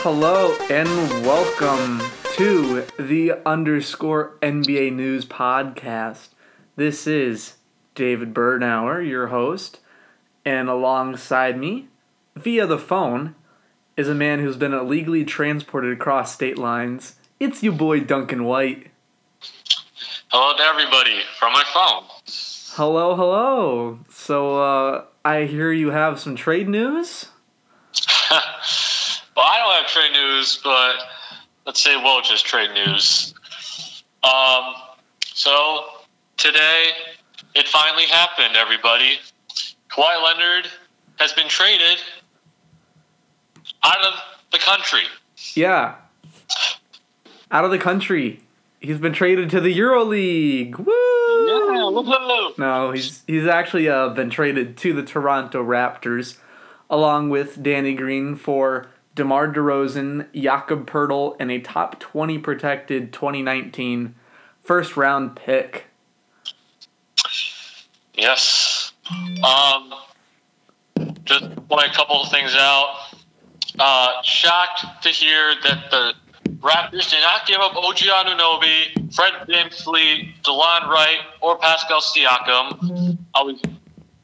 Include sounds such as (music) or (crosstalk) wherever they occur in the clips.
Hello and welcome to the underscore NBA News Podcast. This is David Bernauer, your host, and alongside me, via the phone, is a man who's been illegally transported across state lines. It's your boy Duncan White. Hello to everybody from my phone. Hello, hello. So, uh, I hear you have some trade news? (laughs) well, I don't have trade news, but let's say Woj's trade news. Um, so today it finally happened, everybody. Kawhi Leonard has been traded out of the country. Yeah. Out of the country. He's been traded to the EuroLeague. Woo! Yeah, woohoo! No, he's he's actually uh, been traded to the Toronto Raptors, along with Danny Green for DeMar DeRozan, Jakob Poeltl, and a top twenty protected 2019 first round pick. Yes. Um, just to point a couple of things out. Uh, shocked to hear that the Raptors did not give up OG Anunoby, Fred VanVleet, DeLon Wright, or Pascal Siakam. I was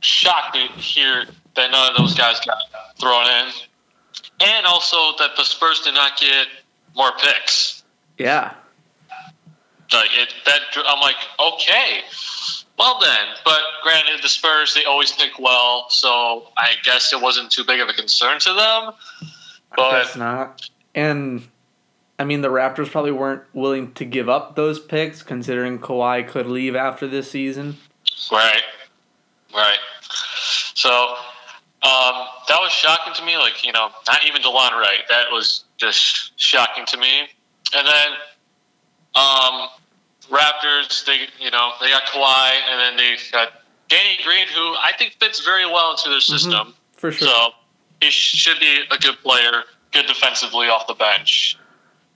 shocked to hear that none of those guys got thrown in. And also that the Spurs did not get more picks. Yeah. Like it, that I'm like, okay, well then. But granted, the Spurs they always pick well, so I guess it wasn't too big of a concern to them. But it's not. And I mean, the Raptors probably weren't willing to give up those picks, considering Kawhi could leave after this season. right, right. So shocking to me. Like you know, not even DeLon Wright. That was just shocking to me. And then um, Raptors, they you know they got Kawhi, and then they got Danny Green, who I think fits very well into their system. For sure. So he should be a good player, good defensively off the bench.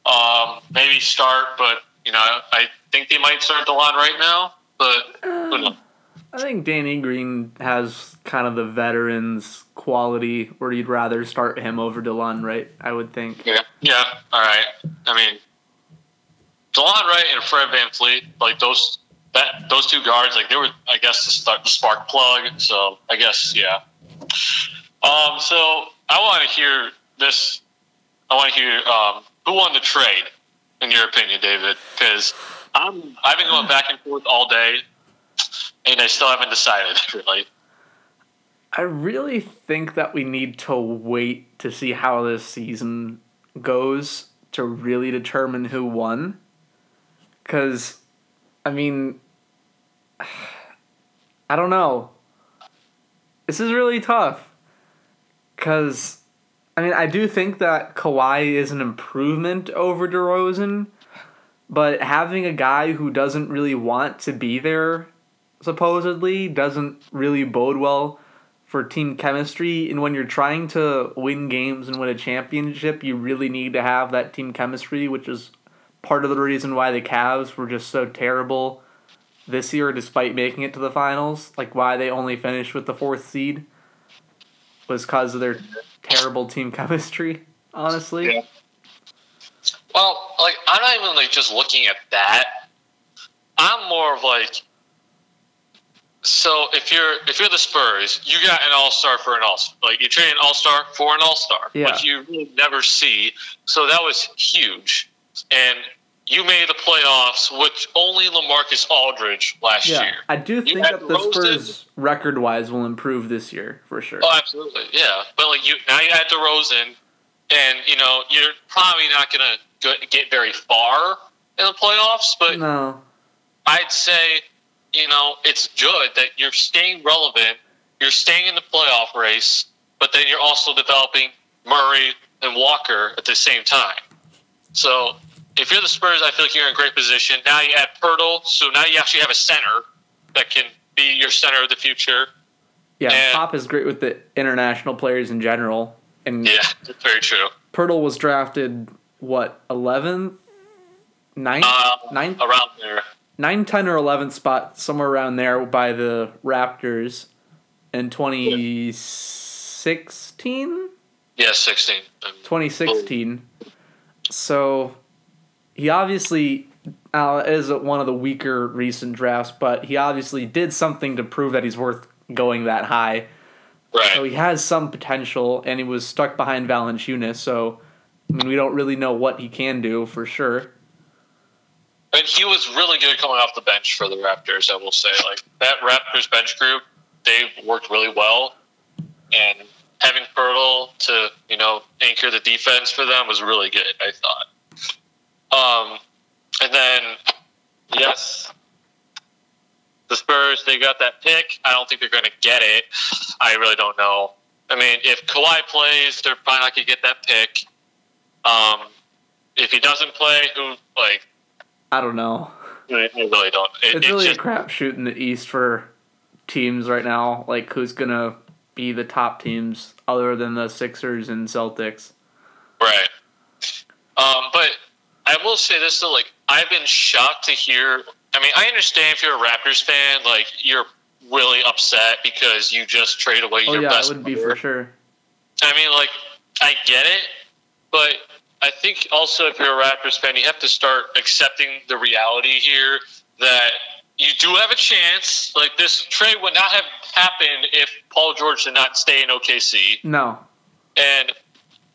Um, maybe start, but you know I think they might start DeLon right now. But who knows? I think Danny Green has kind of the veterans quality where you'd rather start him over DeLon, right? I would think. Yeah, yeah. All right. I mean, DeLon Wright and Fred VanVleet, like those that those two guards, like they were, I guess, the, start, the spark plug. So I guess, yeah. Um, so I want to hear this. I want to hear um, who won the trade, in your opinion, David? Because I'm I've been going back and forth all day, and I still haven't decided (laughs) really. I really think that we need to wait to see how this season goes to really determine who won. Because, I mean, (sighs) I don't know. This is really tough. Because, I mean, I do think that Kawhi is an improvement over DeRozan, but having a guy who doesn't really want to be there, supposedly, doesn't really bode well for team chemistry. And when you're trying to win games and win a championship, you really need to have that team chemistry, which is part of the reason why the Cavs were just so terrible this year, despite making it to the finals. Like why they only finished with the fourth seed was because of their terrible team chemistry. Honestly, Yeah. Well, like I'm not even like just looking at that. I'm more of like so if you're if you're the Spurs, you got an all star for an all star like you trade an all star for an all star, Yeah. which you really never see. So that was huge, and you made the playoffs with only LaMarcus Aldridge last yeah, year. I do think that the. Spurs record wise will improve this year for sure. Oh, absolutely, yeah. But like you now, you had DeRozan, and you know you're probably not gonna get very far in the playoffs. But No, I'd say, you know, it's good that you're staying relevant. You're staying in the playoff race, but then you're also developing Murray and Walker at the same time. So if you're the Spurs, I feel like you're in a great position. Now you add Poeltl, so now you actually have a center that can be your center of the future. yeah, And- Pop is great with the international players in general, and Yeah, that's very true. Poeltl was drafted what eleventh, ninth, Uh, ninth, around there. 9, 10, or 11th spot, somewhere around there by the Raptors in 2016. Yeah, 16. Um, 2016. So he obviously uh, is one of the weaker recent drafts, but he obviously did something to prove that he's worth going that high. right. So he has some potential, and he was stuck behind Valanciunas. So I mean, we don't really know what he can do for sure. And he was really good coming off the bench for the Raptors, I will say. Like that Raptors bench group, they worked really well. And having Poeltl to, you know, anchor the defense for them was really good, I thought. Um and then yes. The Spurs, they got that pick. I don't think they're gonna get it. I really don't know. I mean, if Kawhi plays, they're probably not gonna get that pick. Um if he doesn't play, who like I don't know. I really don't. It, It's it's really just, a crapshoot in the East for teams right now. Like who's gonna be the top teams other than the Sixers and Celtics? right. Um, but I will say this though, like I've been shocked to hear. I mean, I understand if you're a Raptors fan, like you're really upset because you just trade away Oh your yeah, best. it would be for sure. I mean, like I get it, but I think also if you're a Raptors fan, you have to start accepting the reality here that you do have a chance. Like this trade would not have happened if Paul George did not stay in OKC. No. and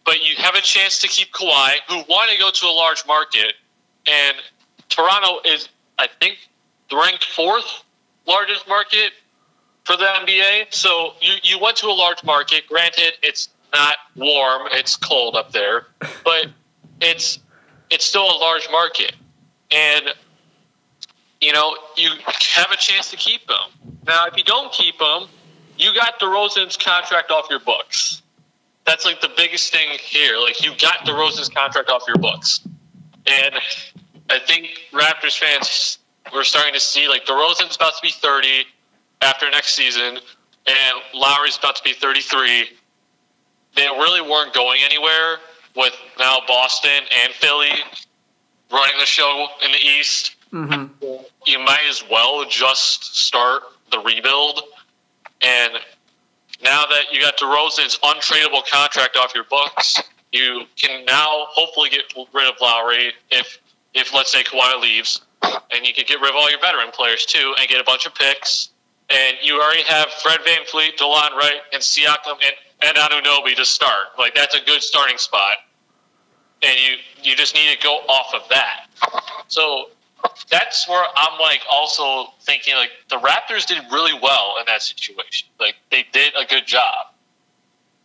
but you have a chance to keep Kawhi, who want to go to a large market, and Toronto is, I think, the ranked fourth largest market for the NBA. So you you went to a large market. Granted, it's not warm; it's cold up there, but it's it's still a large market, and you know you have a chance to keep him. Now, if you don't keep him, you got DeRozan's contract off your books. That's like the biggest thing here. Like you got DeRozan's contract off your books, and I think Raptors fans we're starting to see like DeRozan's about to be thirty after next season, and Lowry's about to be thirty-three. They really weren't going anywhere with now Boston and Philly running the show in the East hmm you might as well just start the rebuild. And now that you got DeRozan's untradeable contract off your books, you can now hopefully get rid of Lowry if, if let's say Kawhi leaves, and you can get rid of all your veteran players too, and get a bunch of picks. And you already have Fred VanVleet, DeLon Wright, and Siakam and, and Anunoby to start. Like that's a good starting spot. And you you just need to go off of that. So that's where I'm like also thinking like the Raptors did really well in that situation. Like they did a good job,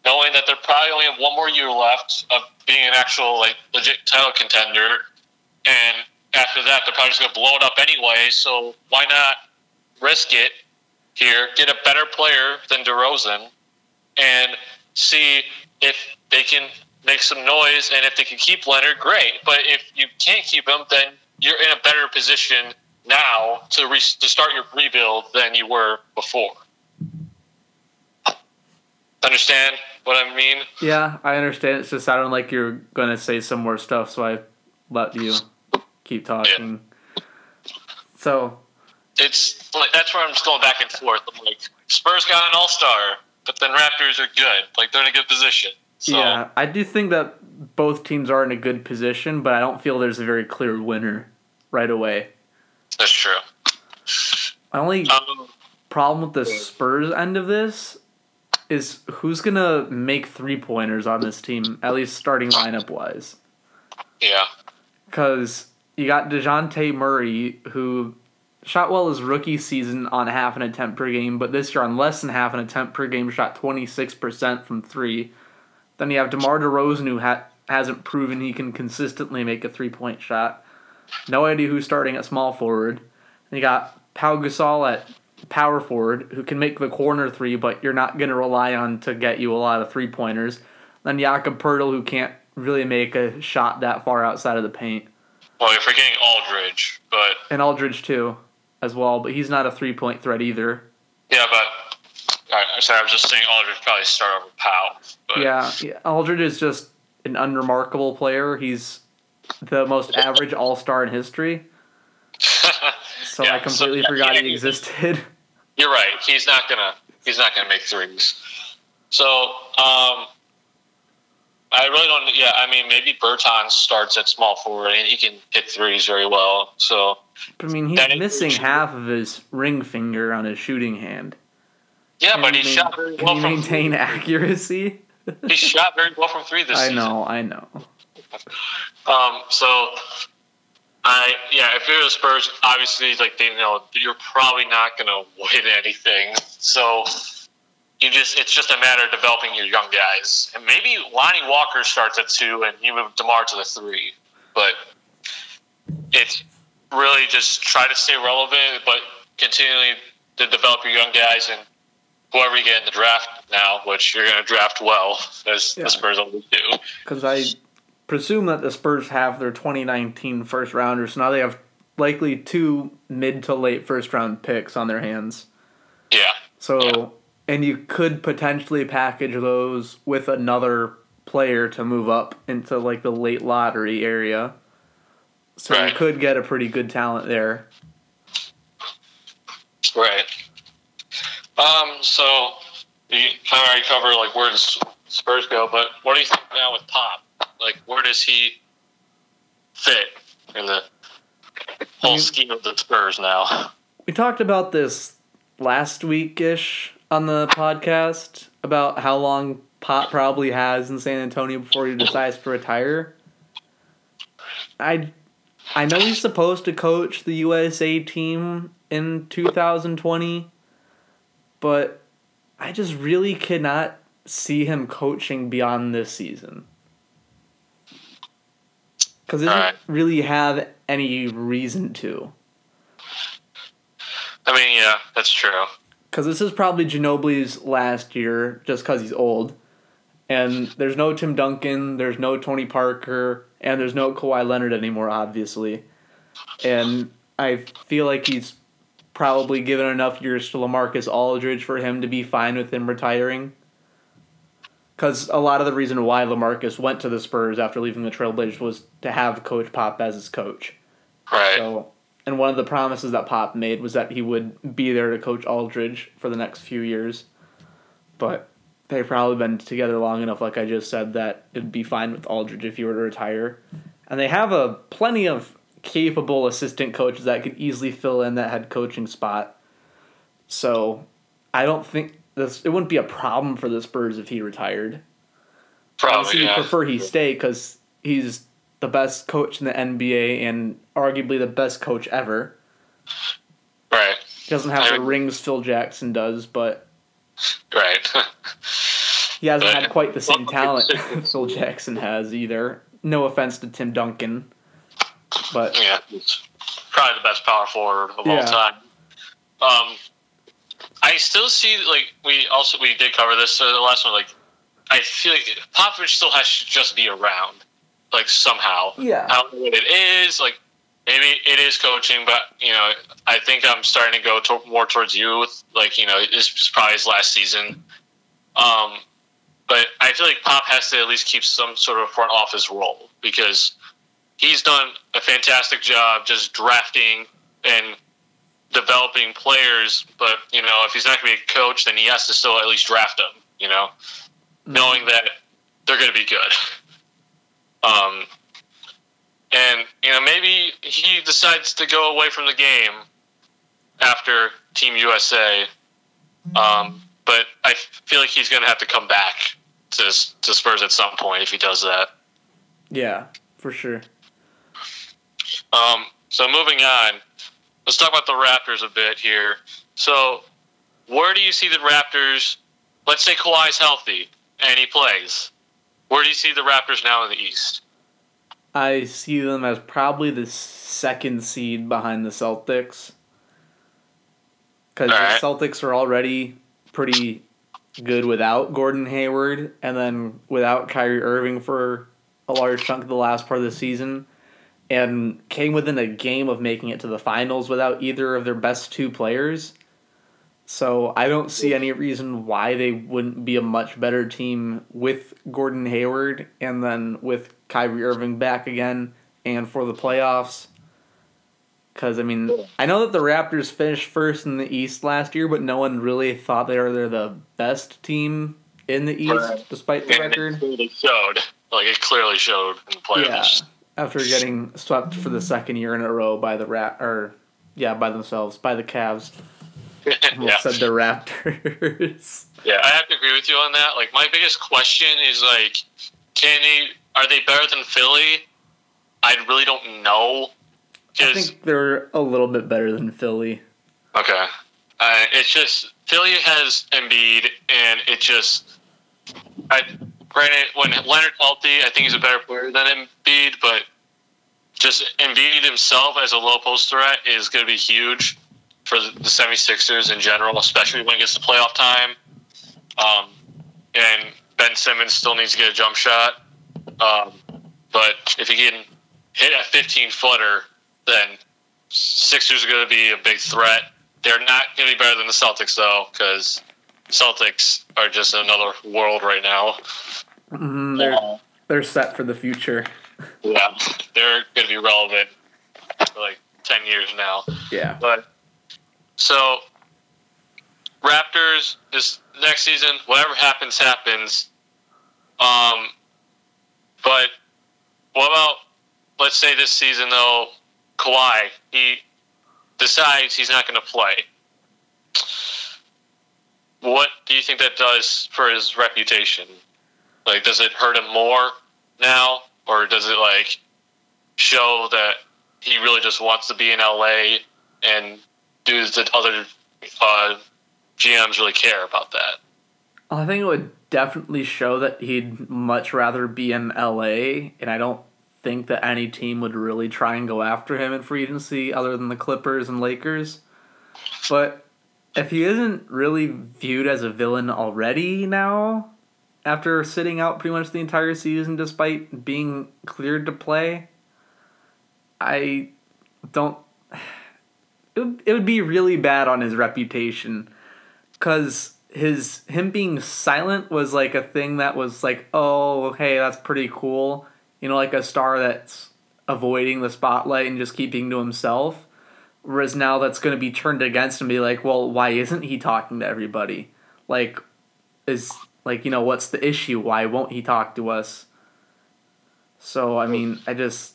knowing that they're probably only have one more year left of being an actual like legit title contender, and after that they're probably just gonna blow it up anyway. So why not risk it here, get a better player than DeRozan, and see if they can make some noise. And if they can keep Leonard, great. But if you can't keep him, then you're in a better position now to re- to start your rebuild than you were before. Understand what I mean? Yeah, I understand. It's just sounding like you're gonna say some more stuff, so I let you keep talking. So It's like that's where I'm just going back and forth. I'm like, Spurs got an All Star, but then Raptors are good. Like they're in a good position. So yeah, I do think that both teams are in a good position, but I don't feel there's a very clear winner right away. that's true. My only Um, problem with the Spurs end of this is who's gonna make three pointers on this team, at least starting lineup wise. yeah, Because you got DeJounte Murray, who shot well his rookie season on half an attempt per game, but this year on less than half an attempt per game, shot 26% from three. Then you have DeMar DeRozan, who ha- hasn't proven he can consistently make a three point shot. No idea who's starting at small forward. And you got Pau Gasol at power forward, who can make the corner three, but you're not going to rely on to get you a lot of three pointers. Then Jakob Poeltl, who can't really make a shot that far outside of the paint. well, you're forgetting Aldridge, but And Aldridge, too, as well, but he's not a three point threat either. yeah, but. All right, I'm sorry, I was just saying Aldridge probably start over Powell. But, Yeah, yeah, Aldridge is just an unremarkable player. He's the most average All Star in history. (laughs) So Yeah, I completely so- forgot yeah, he he- existed. You're right. He's not gonna. He's not gonna make threes. So, um, I really don't. Yeah, I mean, maybe Bertans starts at small forward and he can hit threes very well. So, I mean, he's missing half of his ring finger on his shooting hand. Yeah, Can but he he shot very Can well he from maintain three. accuracy? He shot very well from three this I (laughs) season. I know, I know. Um, so I yeah, if you're the Spurs, obviously like they know you're probably not gonna win anything. So you just it's just a matter of developing your young guys. And maybe Lonnie Walker starts at two and you move DeMar to the three. But it's really just try to stay relevant but continually to develop your young guys and whoever you get in the draft now, which you're gonna draft well, as Yeah. the Spurs always do. Because I presume that the Spurs have their 2019 first rounders, now they have likely two mid to late first round picks on their hands. Yeah. So, and you could potentially package those with another player to move up into like the late lottery area. So you could get a pretty good talent there. Right. Um. So you kind of already covered like where does Spurs go, but what do you think now with Pop? Like, where does he fit in the whole mean- scheme of the Spurs now? We talked about this last week ish on the podcast about how long Pop probably has in San Antonio before he decides to retire. I I know he's supposed to coach the USA team in 2020, but I just really cannot see him coaching beyond this season. Because he doesn't Alright. really have any reason to. I mean, yeah, that's true. Because this is probably Ginobili's last year, just because he's old. And there's no Tim Duncan, there's no Tony Parker, and there's no Kawhi Leonard anymore, obviously. And I feel like he's probably given enough years to LaMarcus Aldridge for him to be fine with him retiring. Because a lot of the reason why LaMarcus went to the Spurs after leaving the Trailblazers was to have Coach Pop as his coach. Right. So, and one of the promises that Pop made was that he would be there to coach Aldridge for the next few years. But they've probably been together long enough, like I just said, that it'd be fine with Aldridge if he were to retire. And they have a plenty of capable assistant coaches that could easily fill in that head coaching spot. So, I don't think this it wouldn't be a problem for the Spurs if he retired. Probably. Obviously, Yeah. prefer he stay because he's the best coach in the NBA and arguably the best coach ever. Right. He doesn't have I the rings Phil Jackson does, but Right. (laughs) he hasn't But- had quite the same well, (laughs) talent (laughs) Phil Jackson has either. No offense to Tim Duncan, but yeah. Probably the best power forward of Yeah. all time. Um, I still see like we also we did cover this uh, the last one. Like, I feel like Popovich still has to just be around, like somehow. yeah, I don't know what it is. Like maybe it is coaching, but you know, I think I'm starting to go to, more towards you. With like you know, this is probably his last season. Um, but I feel like Pop has to at least keep some sort of front office role because he's done a fantastic job just drafting and developing players. But you know, if he's not going to be a coach, then he has to still at least draft them. You know, knowing that they're going to be good. (laughs) Um, and you know, maybe he decides to go away from the game after Team USA. Um, but I feel like he's going to have to come back to to Spurs at some point if he does that. yeah, for sure. Um, so moving on, let's talk about the Raptors a bit here. So, where do you see the Raptors? Let's say Kawhi's healthy and he plays. Where do you see the Raptors now in the East? I see them as probably the second seed behind the Celtics. Because Alright. the Celtics are already pretty good without Gordon Hayward, and then without Kyrie Irving for a large chunk of the last part of the season, and came within a game of making it to the finals without either of their best two players. So I don't see any reason why they wouldn't be a much better team with Gordon Hayward and then with Kyrie Irving back again and for the playoffs. Because I mean, I know that the Raptors finished first in the East last year, but no one really thought they were they're the best team in the East, Right. despite the And record. clearly showed. Like it clearly showed in the playoffs. Yeah, after getting swept for the second year in a row by the rat or yeah by themselves by the Cavs. (laughs) yeah. Said the Raptors. (laughs) Yeah, I have to agree with you on that. Like my biggest question is like, can they? Are they better than Philly? I really don't know. I think they're a little bit better than Philly. Okay. Uh, it's just Philly has Embiid, and it just. I granted when Leonard's healthy, I think he's a better player than Embiid, but just Embiid himself as a low post threat is going to be huge for the 76ers in general, especially when it gets to playoff time. Um, and Ben Simmons still needs to get a jump shot. Um, but if he can hit a 15 footer, then Sixers are going to be a big threat. They're not going to be better than the Celtics, though, because Celtics are just another world right now. Mm-hmm, they're, they're set for the future. Yeah, they're going to be relevant for like 10 years now. Yeah. But so Raptors this next season, whatever happens, happens. Um, but what about let's say this season though, Kawhi he decides he's not going to play. What do you think that does for his reputation? Like, does it hurt him more now, or does it like show that he really just wants to be in LA and do the other uh, GMs really care about that? I think it would definitely show that he'd much rather be in LA, and I don't think that any team would really try and go after him in free agency other than the Clippers and Lakers. But if he isn't really viewed as a villain already now, after sitting out pretty much the entire season despite being cleared to play, I don't. It would, it would be really bad on his reputation because his him being silent was like a thing that was like oh hey that's pretty cool. You know like a star that's avoiding the spotlight and just keeping to himself. Whereas now that's going to be turned against him be like well why isn't he talking to everybody? Like is like you know what's the issue? Why won't he talk to us? So i mean i just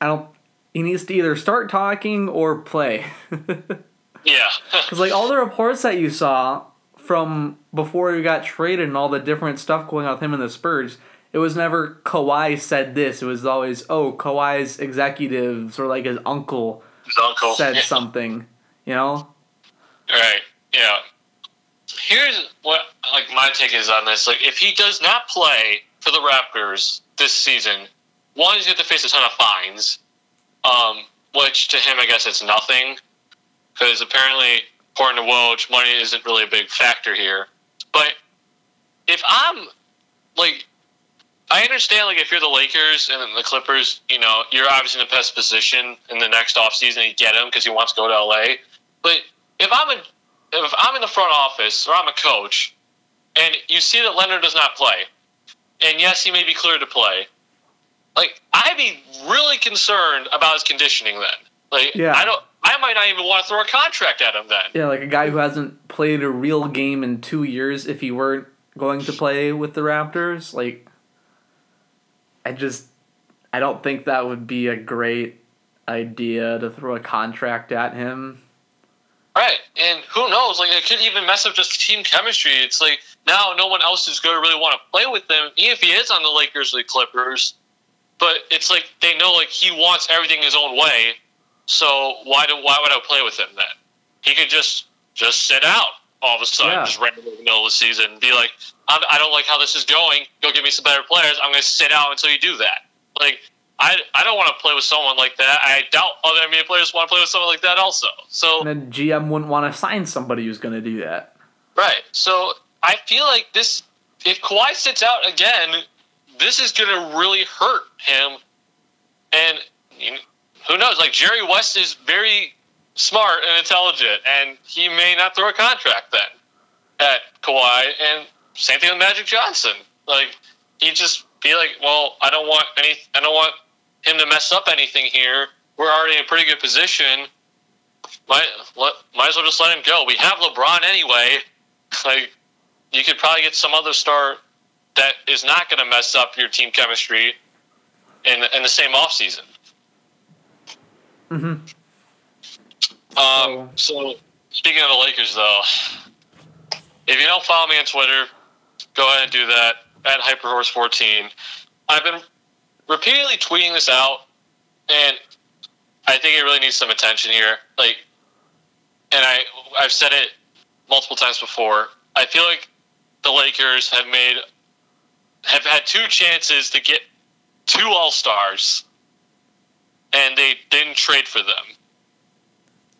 i don't he needs to either start talking or play Yeah. (laughs) Because like all the reports that you saw from before he got traded and all the different stuff going on with him and the Spurs, it was never Kawhi said this. It was always oh Kawhi's executives or like his uncle, his uncle said yeah. something. You know. Right. Yeah. Here's what like my take is on this. Like if he does not play for the Raptors this season, one he's going to face a ton of fines, um, which to him I guess it's nothing because apparently, according to Woj, money isn't really a big factor here. But if I'm like, I understand like if you're the Lakers and the Clippers, you know, you're obviously in the best position in the next offseason to get him because he wants to go to LA. But if I'm a if I'm in the front office or I'm a coach, and you see that Leonard does not play, and yes, he may be cleared to play, like I'd be really concerned about his conditioning then. Like Yeah. I don't I might not even want to throw a contract at him then. Yeah, like a guy who hasn't played a real game in two years. If he weren't going to play with the Raptors, like, I just, I don't think that would be a great idea to throw a contract at him. Right. And who knows? Like it could even mess up just team chemistry. It's like now no one else is going to really want to play with him, even if he is on the Lakers or the Clippers. But it's like they know like he wants everything his own way. So why do why would I play with him then? He could just just sit out all of a sudden, Yeah. just randomly in the middle of the season, and be like, I'm, I don't like how this is going. Go give me some better players. I'm going to sit out until you do that. Like I I don't want to play with someone like that. I doubt other NBA players want to play with someone like that also. So And then GM wouldn't want to sign somebody who's going to do that. Right. So I feel like this, if Kawhi sits out again, this is going to really hurt him. And you know, who knows? Like Jerry West is very smart and intelligent, and he may not throw a contract then at Kawhi. And same thing with Magic Johnson. Like he just be like, well, I don't want any, I don't want him to mess up anything here. We're already in a pretty good position. Might let, might as well just let him go. We have LeBron anyway. (laughs) Like you could probably get some other star that is not going to mess up your team chemistry in in the same offseason. Mm-hmm. Um, so speaking of the Lakers, though, if you don't follow me on Twitter, go ahead and do that at HyperHorse14. I've been repeatedly tweeting this out, and I think it really needs some attention here. Like, and I I've said it multiple times before. I feel like the Lakers have made have had two chances to get two All Stars, and they didn't trade for them.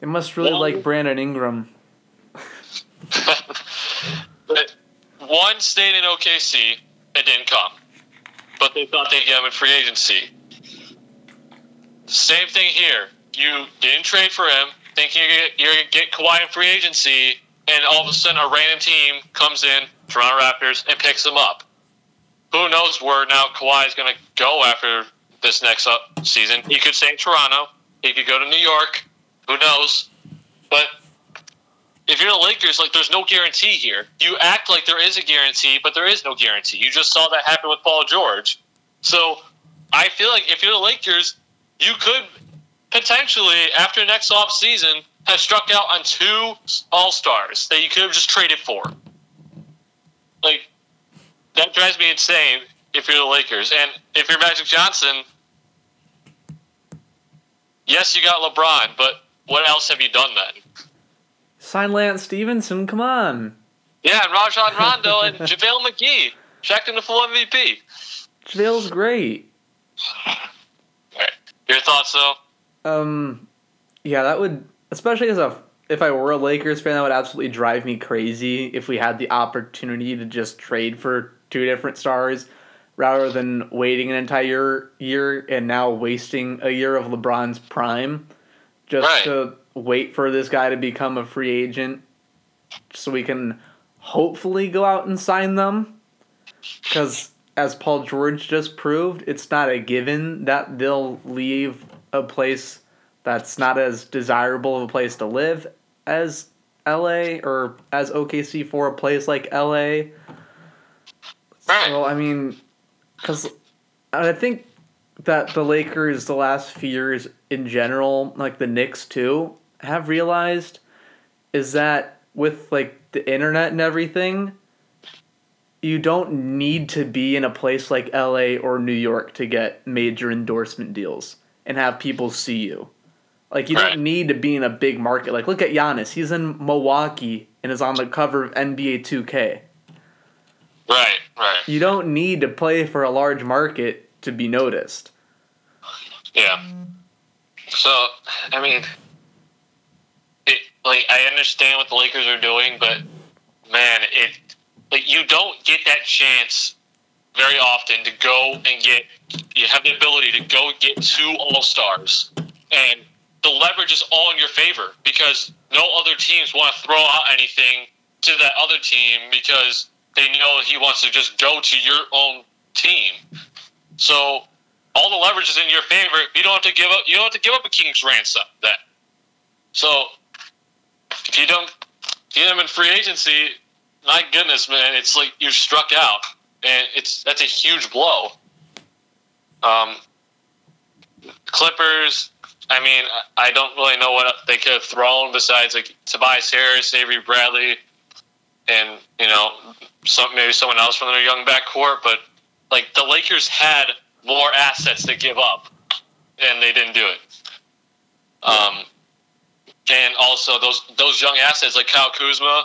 They must really like Brandon Ingram. (laughs) but one stayed in OKC and didn't come, but they thought they'd get him in free agency. Same thing here. You didn't trade for him, thinking you're gonna, you're gonna get Kawhi in free agency, and all of a sudden a random team comes in, Toronto Raptors, and picks him up. Who knows where now Kawhi is going to go after this next up season? He could stay in Toronto. He could go to New York. Who knows? But if you're the Lakers, like there's no guarantee here. You act like there is a guarantee, but there is no guarantee. You just saw that happen with Paul George. So I feel like if you're the Lakers, you could potentially, after next off season, have struck out on two All Stars that you could have just traded for. Like that drives me insane if you're the Lakers. And if you're Magic Johnson, yes, you got LeBron, but what else have you done then? Sign Lance Stephenson. Come on, Yeah, and Rajon Rondo and (laughs) JaVale McGee checked in the full MVP. JaVale's great. Right. Your thoughts, though? Um, yeah, that would, especially as a, if I were a Lakers fan, that would absolutely drive me crazy if we had the opportunity to just trade for two different stars rather than waiting an entire year and now wasting a year of LeBron's prime just Right. to wait for this guy to become a free agent so we can hopefully go out and sign them. Because as Paul George just proved, it's not a given that they'll leave a place that's not as desirable of a place to live as LA or as OKC for a place like LA. Right. So I mean, because I think that the Lakers the last few years in general, like the Knicks too, have realized is that with like the internet and everything, you don't need to be in a place like LA or New York to get major endorsement deals and have people see you. Like you Right. don't need to be in a big market. Like look at Giannis. He's in Milwaukee and is on the cover of NBA 2K. Right, right. You don't need to play for a large market to be noticed. Yeah. So, I mean, it like I understand what the Lakers are doing, but man, it like you don't get that chance very often to go and get. You have the ability to go get two All Stars, and the leverage is all in your favor because no other teams want to throw out anything to that other team because they know he wants to just go to your own team. So all the leverage is in your favor. You don't have to give up. You don't have to give up a king's ransom. That. so if you don't get him in free agency, my goodness, man, it's like you struck out, and it's that's a huge blow. Um, Clippers. I mean, I don't really know what they could have thrown besides like Tobias Harris, Avery Bradley, and you know, some maybe someone else from their young backcourt. But like the Lakers had more assets to give up, and they didn't do it. Um, and also those those young assets like Kyle Kuzma,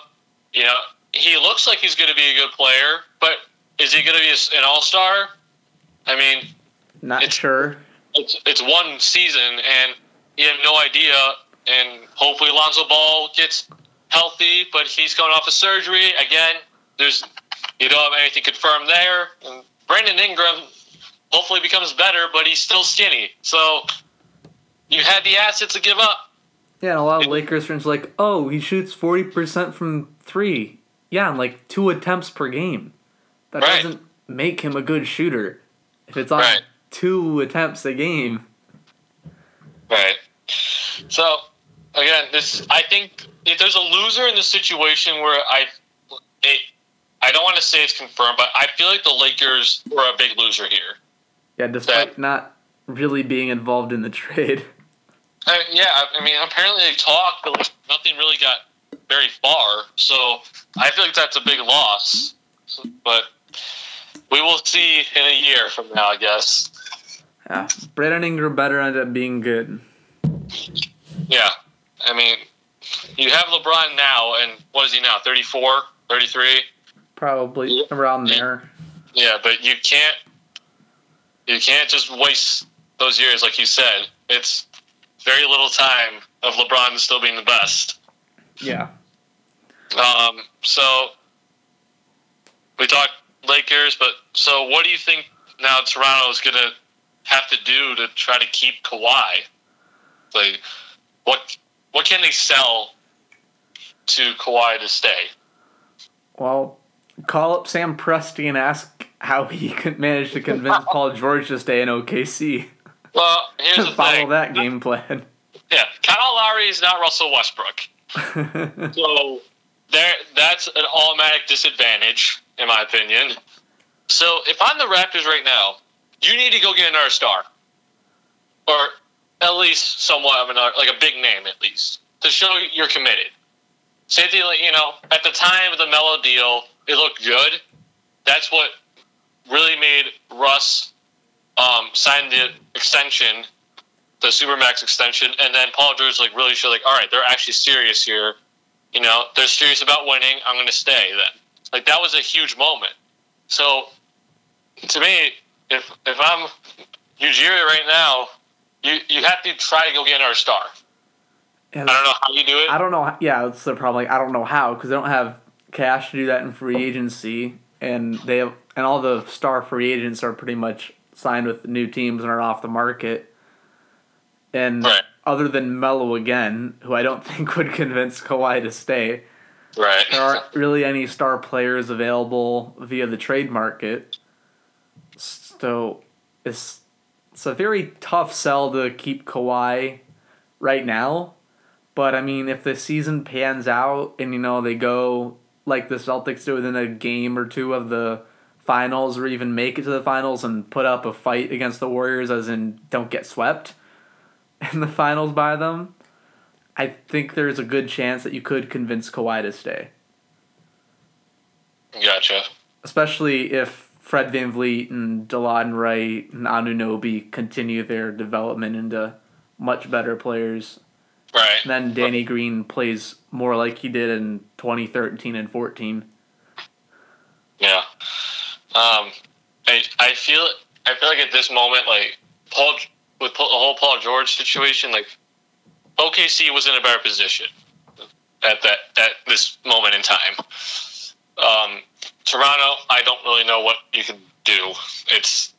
you know, he looks like he's going to be a good player, but is he going to be an all star? I mean, Not It's- sure. it's it's one season, and you have no idea. And hopefully, Lonzo Ball gets healthy, but he's coming off of surgery again. There's you don't have anything confirmed there. And Brandon Ingram hopefully becomes better, but he's still skinny. So you had the assets to give up. Yeah, and a lot of Lakers fans are like, oh, he shoots forty percent from three. Yeah, and like two attempts per game. That Right. doesn't make him a good shooter. If it's on Right. two attempts a game. Right. So again, this I think if there's a loser in this situation where I it, I don't want to say it's confirmed, but I feel like the Lakers were a big loser here. Yeah, despite not really being involved in the (laughs) trade. Uh, yeah, I mean, apparently they talked, but like, nothing really got very far. So I feel like that's a big loss. But we will see in a year from now, I guess. Yeah, Brandon Ingram better ended up being good. Yeah, I mean, you have LeBron now, and what is he now? 34, 33? Probably yeah. around there. Yeah, but you can't you can't just waste those years like you said. It's very little time of LeBron still being the best. Yeah. Um. So we talked Lakers, but so what do you think now Toronto is going to have to do to try to keep Kawhi? Like, what what can they sell to Kawhi to stay? Well, call up Sam Presti and ask how he (laughs) could manage to convince Paul George to stay in OKC. Well, here's (laughs) the follow thing. that game plan. Yeah, Kyle Lowry is not Russell Westbrook, (laughs) so there that's an automatic disadvantage in my opinion. So if I'm the Raptors right now, you need to go get another star, or at least somewhat of another, like a big name at least, to show you're committed. Thing, you know, at the time of the Melo deal, it looked good. That's what really made Russ um, sign the extension, the Supermax extension, and then Paul George like really showed like, all right, they're actually serious here. You know, they're serious about winning. I'm going to stay then. Like that was a huge moment. So to me, if if I'm Ujiri right now, you you have to try to go get another star. I don't know how you do it. I don't know. Yeah, that's the problem. Like, I don't know how because they don't have cash to do that in free agency, and they have, and all the star free agents are pretty much signed with new teams and are off the market. And right. other than Melo again, who I don't (laughs) think would convince Kawhi to stay, right? There aren't really any star players available via the trade market. So it's it's a very tough sell to keep Kawhi right now. But I mean, if the season pans out and you know they go like the Celtics do within a game or two of the finals, or even make it to the finals and put up a fight against the Warriors, as in don't get swept (laughs) in the finals by them, I think there's a good chance that you could convince Kawhi to stay. Gotcha. Especially if Fred VanVleet and Delon Wright and Anunoby continue their development into much better players Right. And Then Danny Green plays more like he did in 2013 and 14. Yeah. Um, I I feel I feel like at this moment, like Paul with the whole Paul George situation, like OKC was in a better position at that at this moment in time. Um, Toronto, I don't really know what you can do. It's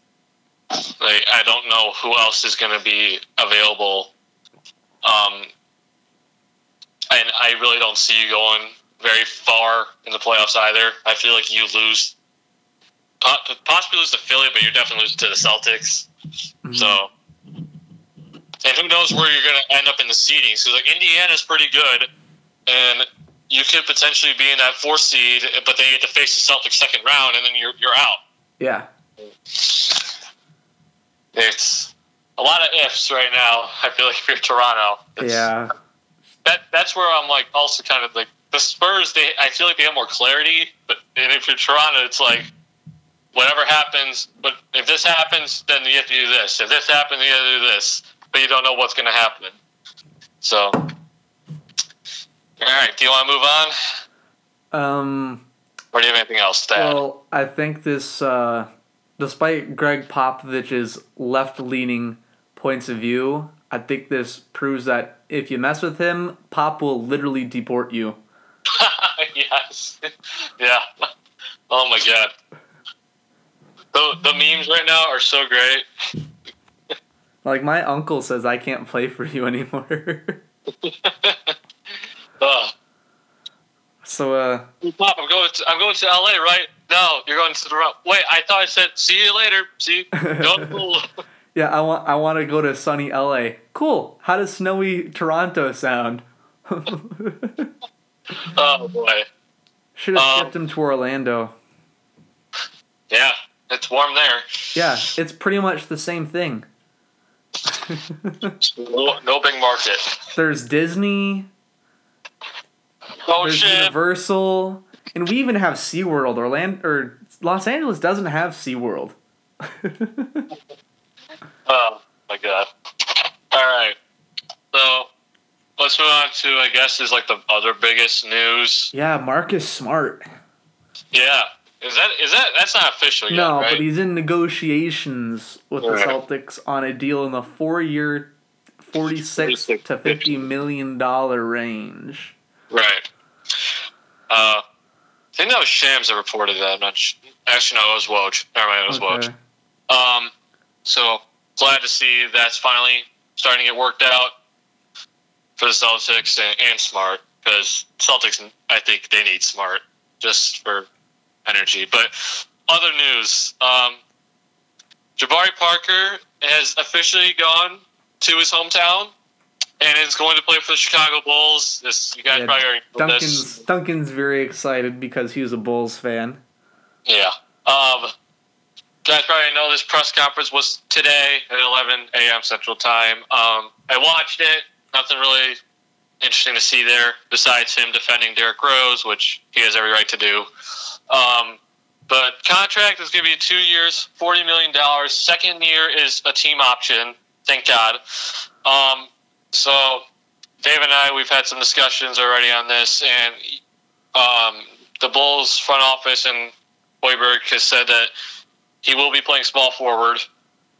like I don't know who else is going to be available. Um, and I really don't see you going very far in the playoffs either. I feel like you lose, possibly lose to Philly, but you're definitely lose to the Celtics. Mm-hmm. So, and who knows where you're going to end up in the seeding? So, like Indiana's pretty good, and you could potentially be in that fourth seed, but they have to face the Celtics second round, and then you're you're out. Yeah. It's a lot of ifs right now. I feel like if you're Toronto. yeah that that's where I'm like also kind of like the Spurs. They I feel like they have more clarity, but and if you're Toronto, it's like whatever happens. But if this happens, then you have to do this. If this happens, you have to do this. But you don't know what's going to happen. So, all right. Do you want to move on? Um. Or do you have anything else to add? Well, I think this, uh, despite Gregg Popovich's left-leaning points of view, I think this proves that if you mess with him, Pop will literally deport you. (laughs) yes. (laughs) Yeah. Oh my god. The the memes right now are so great. like my uncle says I can't play for you (laughs) anymore. Ugh. So uh Pop, I'm going to I'm going to LA, right? No, you're going to the Wait, I thought I said see you later. See you. (laughs) Yeah, I want I want to go to sunny LA. Cool. How does snowy Toronto sound? (laughs) oh boy. Should have um, shipped him to Orlando. Yeah, it's warm there. Yeah, it's pretty much the same thing. (laughs) no, no big market. There's Disney. Oh there's shit! Universal, and we even have SeaWorld. Orlando or Los Angeles doesn't have SeaWorld. (laughs) Oh my god! All right, so let's move on to I guess is like the other biggest news. yeah, Marcus Smart. Yeah, is that is that that's not official yet, No, right? but he's in negotiations with the Celtics on a deal in the four-year, 46 to fifty million dollar range. Right. Uh, I think that was Shams that reported that. I'm not sh- actually no, it was Woj. Never mind, it was Woj. Um, so glad to see that's finally starting to get worked out for the Celtics and, and Smart because Celtics, I think they need Smart just for energy. But other news, um, Jabari Parker has officially gone to his hometown and is going to play for the Chicago Bulls. This you guys Yeah, probably already know this. Duncan's Duncan's very excited because he was a Bulls fan. Yeah. Um, guys probably know this press conference was today at 11 a.m. Central Time. Um, I watched it. Nothing really interesting to see there besides him defending Derrick Rose, which he has every right to do. Um, but contract is going to be two years, $40 million. Second year is a team option. Thank God. Um, so Dave and I, we've had some discussions already on this, and um, the Bulls front office and Hoiberg has said that he will be playing small forward,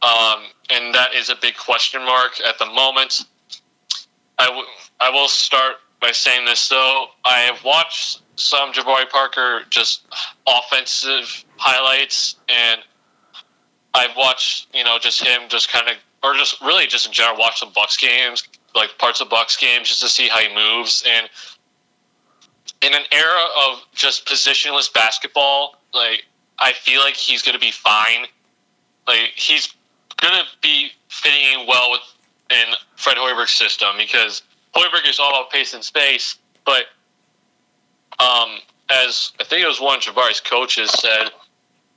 um, and that is a big question mark at the moment. I, w- I will start by saying this though. I have watched some Jabari Parker just offensive highlights, and I've watched you know just him just kind of or just really just in general watch some Bucks games, like parts of Bucks games, just to see how he moves and in an era of just positionless basketball, like I feel like he's going to be fine. Like he's going to be fitting in well with in Fred Hoiberg's system because Hoiberg is all about pace and space. But um, as I think it was one of Jabari's coaches said,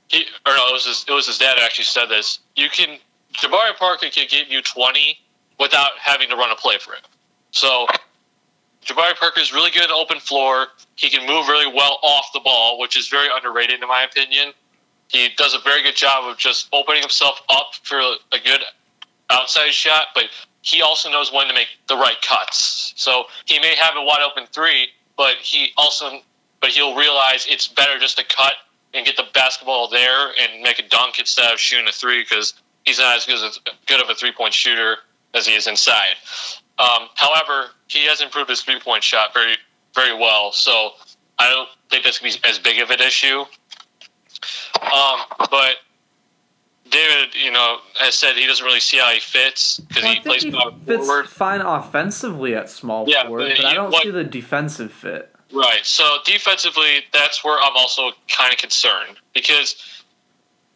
he or no, it was his, it was his dad actually said this. You can Jabari Parker can give you twenty without having to run a play for him. So Jabari Parker is really good in open floor. He can move really well off the ball, which is very underrated in my opinion. He does a very good job of just opening himself up for a good outside shot, but he also knows when to make the right cuts. So he may have a wide open three, but he also but he'll realize it's better just to cut and get the basketball there and make a dunk instead of shooting a three because he's not as good, as good of a three point shooter as he is inside. Um, however, he has improved his three point shot very, very well. So I don't think that's going to be as big of an issue. Um, but David, you know, has said he doesn't really see how he fits because Well, he plays he power fits forward. fine offensively at small Yeah, forward, but but I don't what- see the defensive fit. Right. So defensively, that's where I'm also kind of concerned because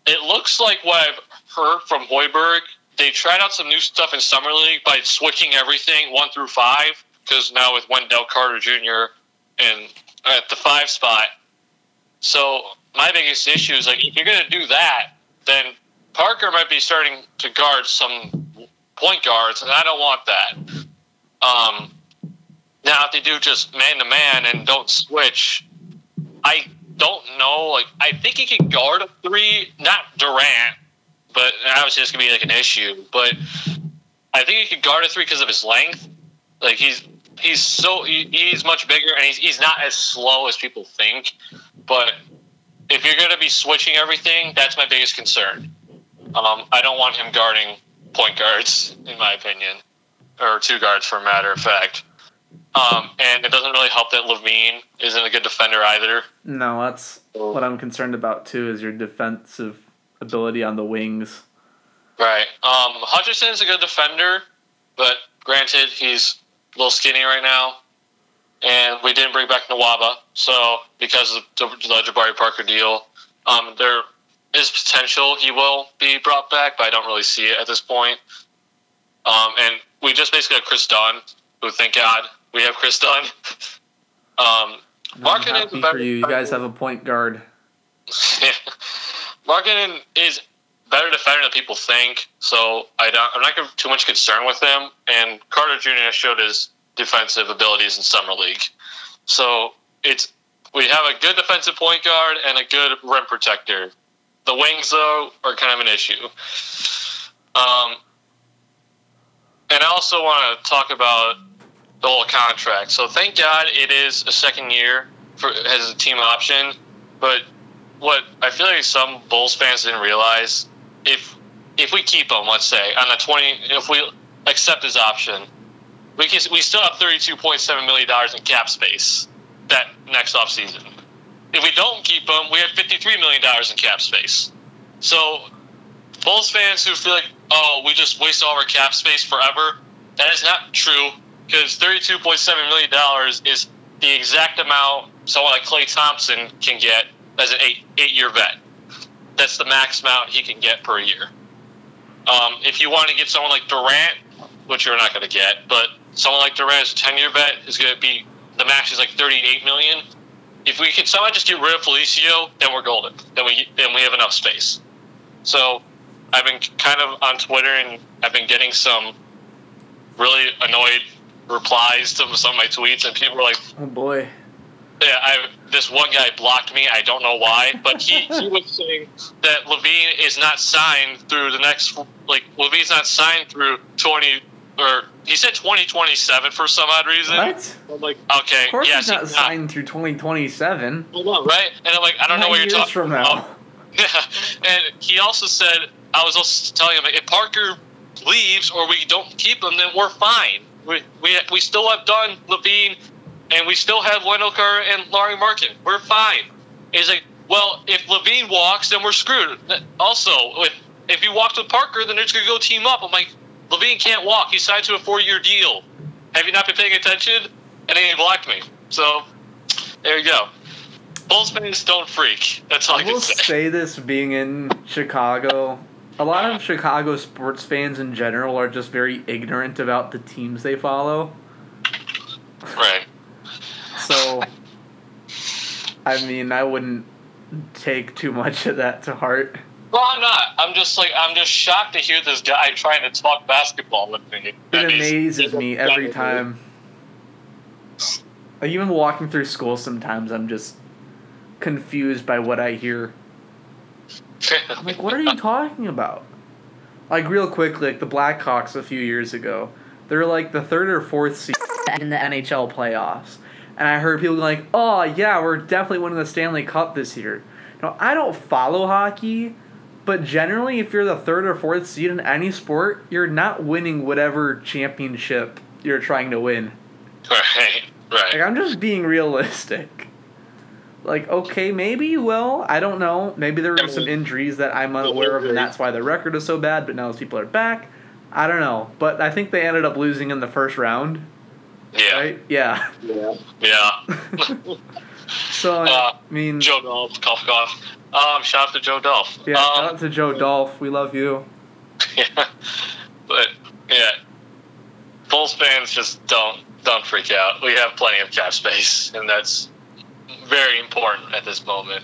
it looks like what I've heard from Hoiberg. They tried out some new stuff in summer league by switching everything one through five. Because now with Wendell Carter Jr. and at the five spot, so my biggest issue is like if you're going to do that, then Parker might be starting to guard some point guards, and I don't want that. Um, now, if they do just man to man and don't switch, I don't know. Like, I think he can guard a three, not Durant, but obviously it's gonna be like an issue. But I think he could guard a three because of his length. Like he's he's so he, he's much bigger and he's he's not as slow as people think. But if you're gonna be switching everything, that's my biggest concern. Um, I don't want him guarding point guards, in my opinion, or two guards for a matter of fact. Um, and it doesn't really help that LaVine isn't a good defender either. No, that's what I'm concerned about too. Is your defensive ability on the wings. Right. Um, Hutchison's a good defender, but granted, he's a little skinny right now. And we didn't bring back Nwaba, so because of the, the Jabari Parker deal, um, there is potential he will be brought back, but I don't really see it at this point. Um, and we just basically have Kris Dunn, who thank God we have Kris Dunn. (laughs) um, I'm Markin is happy better for you. You guys have a point guard. Yeah. (laughs) Markkanen is better defender than people think, so I don't, I'm not too much concern with him. And Carter Jr. showed his defensive abilities in summer league, so it's we have a good defensive point guard and a good rim protector. The wings though are kind of an issue. Um, and I also want to talk about the whole contract. So thank God it is a second year for as a team option. But what I feel like some Bulls fans didn't realize if if we keep him, let's say on the twenty, if we accept his option, we can we still have thirty two point seven million dollars in cap space that next off season. If we don't keep him, we have fifty three million dollars in cap space. So Bulls fans who feel like oh we just waste all our cap space forever, that is not true because thirty-two point seven million dollars is the exact amount someone like Klay Thompson can get as an eight eight-year vet. That's the max amount he can get per year. Um, if you want to get someone like Durant, which you're not going to get, but someone like Durant as a ten-year vet is going to be the max is like thirty-eight million. If we can somehow just get rid of Felicio, then we're golden. Then we then we have enough space. So I've been kind of on Twitter and I've been getting some really annoyed replies to some of my tweets, and people were like, "Oh boy." Yeah, I this one guy blocked me. I don't know why, but he, (laughs) he was saying that LaVine is not signed through the next like LaVine's not signed through twenty or he said twenty twenty seven for some odd reason. What? I'm like, okay, of course yes, he's not signed through twenty twenty seven. Hold on, Right, and I'm like, I don't know what you're talking from now. about. (laughs) Yeah, and he also said I was also telling him if Parker leaves or we don't keep him, then we're fine. We we, we still have done LaVine, and we still have Wendell Carter and Lauri Markkanen. We're fine. He's like, well, if LaVine walks, then we're screwed. Also, if if you walk with Parker, then they're just gonna go team up. I'm like, LaVine can't walk. He signed to a four year deal. Have you not been paying attention? And he blocked me. So there you go. Bulls fans don't freak. That's all I, I will say. say this being in Chicago. A lot of Chicago sports fans in general are just very ignorant about the teams they follow. Right. So, I mean, I wouldn't take too much of that to heart. Well, I'm not. I'm just like I'm just shocked to hear this guy trying to talk basketball with me. It amazes me every time. Like even walking through school, sometimes I'm just confused by what I hear. I'm like, what are you talking about? Like real quick, like the Blackhawks a few years ago, they're like the third or fourth seed in the NHL playoffs, and I heard people like, "Oh yeah, we're definitely winning the Stanley Cup this year." Now I don't follow hockey, but generally, if you're the third or fourth seed in any sport, you're not winning whatever championship you're trying to win. (laughs) right, right. Like I'm just being realistic. Like, okay, maybe you will. I don't know. Maybe there were some injuries that I'm unaware of, and that's why the record is so bad. But now those people are back. I don't know. But I think they ended up losing in the first round, Yeah, right? Yeah. yeah, yeah. (laughs) So Uh, I mean, Joe Dolph, cough, cough. Um, shout out to Joe Dolph. yeah. Shout Um, out to Joe Dolph. We love you. (laughs) yeah, but yeah, Bulls fans just don't don't freak out. We have plenty of cap space, and that's very important at this moment.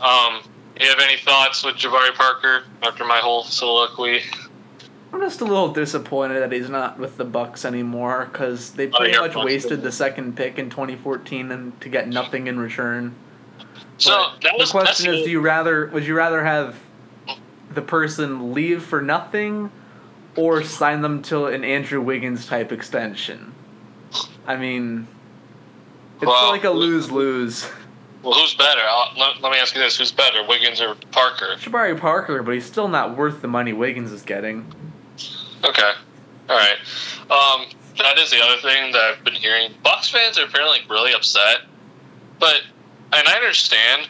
Um, you have any thoughts with Jabari Parker after my whole soliloquy? I'm just a little disappointed that he's not with the Bucks anymore because they Oh, pretty much busted. wasted the second pick in 2014 and to get nothing in return. So that was the question is, do you rather would you rather have the person leave for nothing, or sign them to an Andrew Wiggins type extension? I mean, it's Well, like a lose lose. well, who's better? Let, let me ask you this: Who's better, Wiggins or Parker? Jabari Parker, but he's still not worth the money Wiggins is getting. Okay. All right. Um, that is the other thing that I've been hearing. Bucks fans are apparently really upset, but and I understand.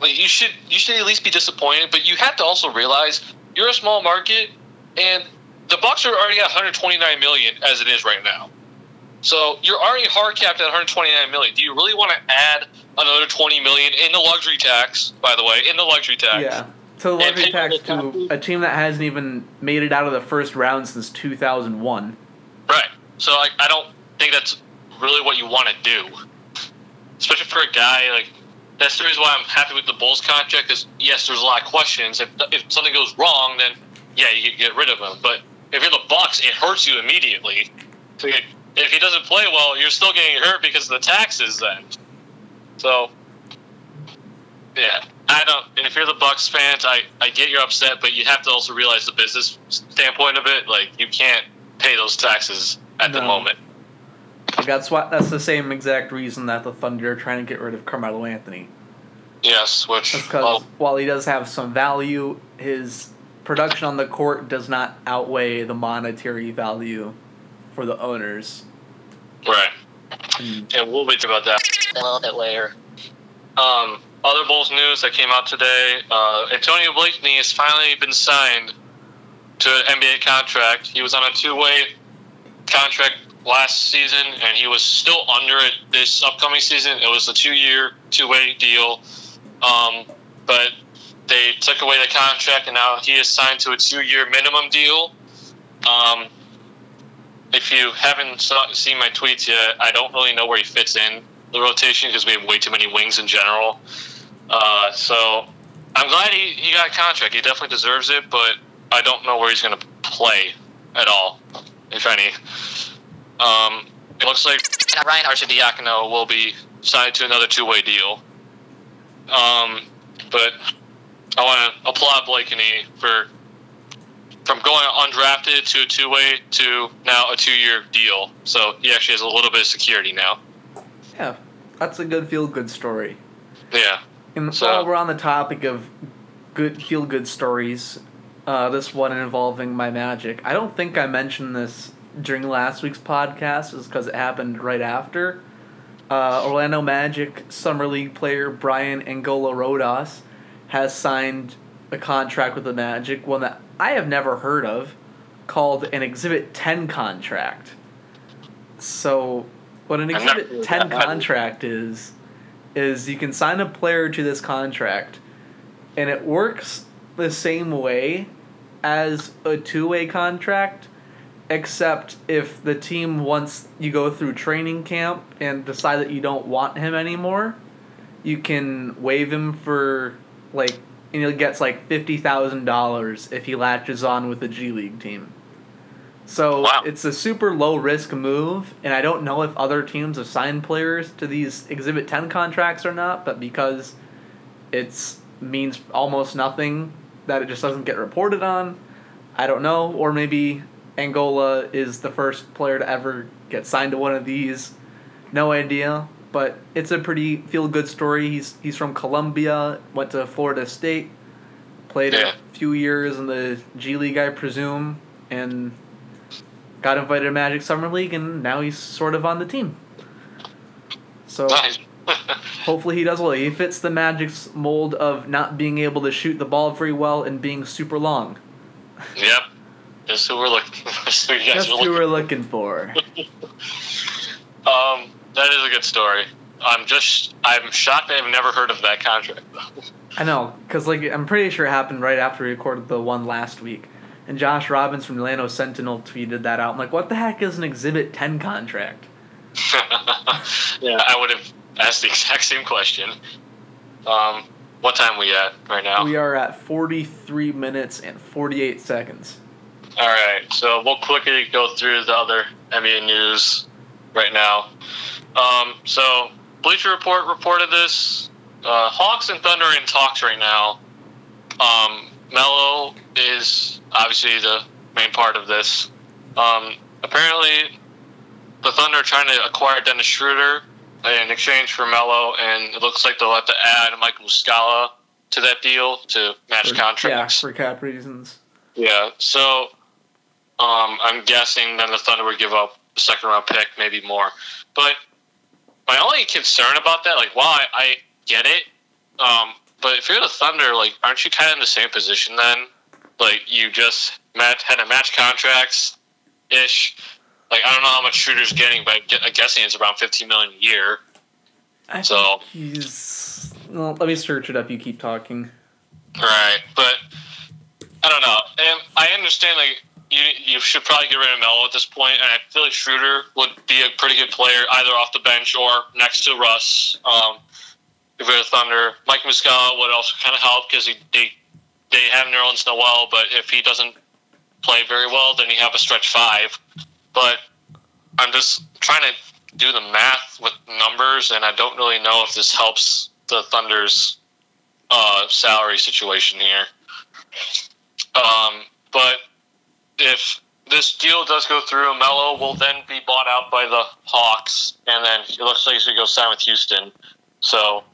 Like you should you should at least be disappointed, but you have to also realize you're a small market, and the Bucks are already at 129 million as it is right now. So you're already hard capped at 129 million. Do you really want to add another 20 million in the luxury tax? By the way, in the luxury tax. Yeah. To the And luxury tax to a team that hasn't even made it out of the first round since 2001. Right. So like, I don't think that's really what you want to do, especially for a guy like that's the reason why I'm happy with the Bulls contract. Because yes, there's a lot of questions. If if something goes wrong, then yeah, you can get rid of him. But if you're the Bucks, it hurts you immediately. So you- if he doesn't play well, you're still getting hurt because of the taxes. Then, so yeah, I don't. If you're the Bucks fans, I I get you're upset, but you have to also realize the business standpoint of it. Like you can't pay those taxes at the moment. That's why that's the same exact reason that the Thunder are trying to get rid of Carmelo Anthony. Yes, which because while he does have some value, his production on the court does not outweigh the monetary value for the owners. right. And And we'll wait about that a little bit later. Um, other Bulls news that came out today: uh, Antonio Blakeney has finally been signed to an NBA contract. He was on a two-way contract last season, and he was still under it this upcoming season. It was a two-year, two-way deal, um, but they took away the contract, and now he is signed to a two-year minimum deal. Um, if you haven't saw, seen my tweets yet, I don't really know where he fits in the rotation because we have way too many wings in general. Uh, so I'm glad he, he got a contract. He definitely deserves it, but I don't know where he's going to play at all, if any. Um, it looks like Ryan Arcidiacono will be signed to another two-way deal. Um, but I want to applaud Blakeney for from going undrafted to a two-way to now a two-year deal. So he actually has a little bit of security now. yeah, that's a good feel good story. Yeah. And So- while we're on the topic of good feel good stories, uh, this one involving my magic. I don't think I mentioned this during last week's podcast, is because it happened right after. Uh, Orlando Magic summer league player Braian Angola Rodas has signed a contract with the Magic, one that I have never heard of, called an Exhibit Ten contract. So, what an Exhibit Ten contract is, is you can sign a player to this contract, and it works the same way as a two-way contract, except if the team once you go through training camp and decide that you don't want him anymore, you can waive him for like and he gets like fifty thousand dollars if he latches on with the G League team. So Wow. it's a super low risk move, and I don't know if other teams have signed players to these Exhibit Ten contracts or not, but because it means almost nothing that it just doesn't get reported on. I don't know, or maybe Angola is the first player to ever get signed to one of these. No idea, but it's a pretty feel good story. He's he's from Colombia, went to Florida State, played Yeah. a few years in the G League, I presume, and got invited to Magic Summer League, and now he's sort of on the team. So Nice. (laughs) hopefully he does well. He fits the Magic's mold of not being able to shoot the ball very well and being super long. yep. That's who we're looking. (laughs) That's who That's who looking. we're looking for. (laughs) Um, that is a good story. I'm just I'm shocked I've never heard of that contract. though. I know, cause like I'm pretty sure it happened right after we recorded the one last week, and Josh Robbins from Orlando Sentinel tweeted that out. I'm like, what the heck is an Exhibit Ten contract? (laughs) yeah, I would have asked the (laughs) exact same question. Um, what time we at right now? We are at 43 minutes and 48 seconds. All right, so we'll quickly go through the other NBA news right now. Um, so Bleacher Report reported this. Uh, Hawks and Thunder are in talks right now. Um, Melo is obviously the main part of this. Um, apparently, the Thunder are trying to acquire Dennis Schroeder in exchange for Melo, and it looks like they'll have to add Michael Muscala to that deal to match For- contracts. Yeah, for cap reasons. Yeah, so um, I'm guessing then the Thunder would give up a second round pick, maybe more. But my only concern about that, like, while I, I get it, um, but if you're the Thunder, like, aren't you kind of in the same position then? Like, you just met, had a match contracts ish. Like, I don't know how much Shooter's getting, but I'm guessing it's around 15 million a year. I So- think he's. Well, let me search it up. You keep talking. Right, but I don't know. And I understand like you you should probably get rid of Melo at this point, and I feel like Schroeder would be a pretty good player either off the bench or next to Russ. Um, the Thunder, Mike Muscala would also kind of help because they they have Nerlens Noel, but if he doesn't play very well, then you have a stretch five. But I'm just trying to do the math with numbers, and I don't really know if this helps the Thunder's uh, salary situation here. Um, but if this deal does go through, Melo will then be bought out by the Hawks, and then it looks like he's going to go sign with Houston. So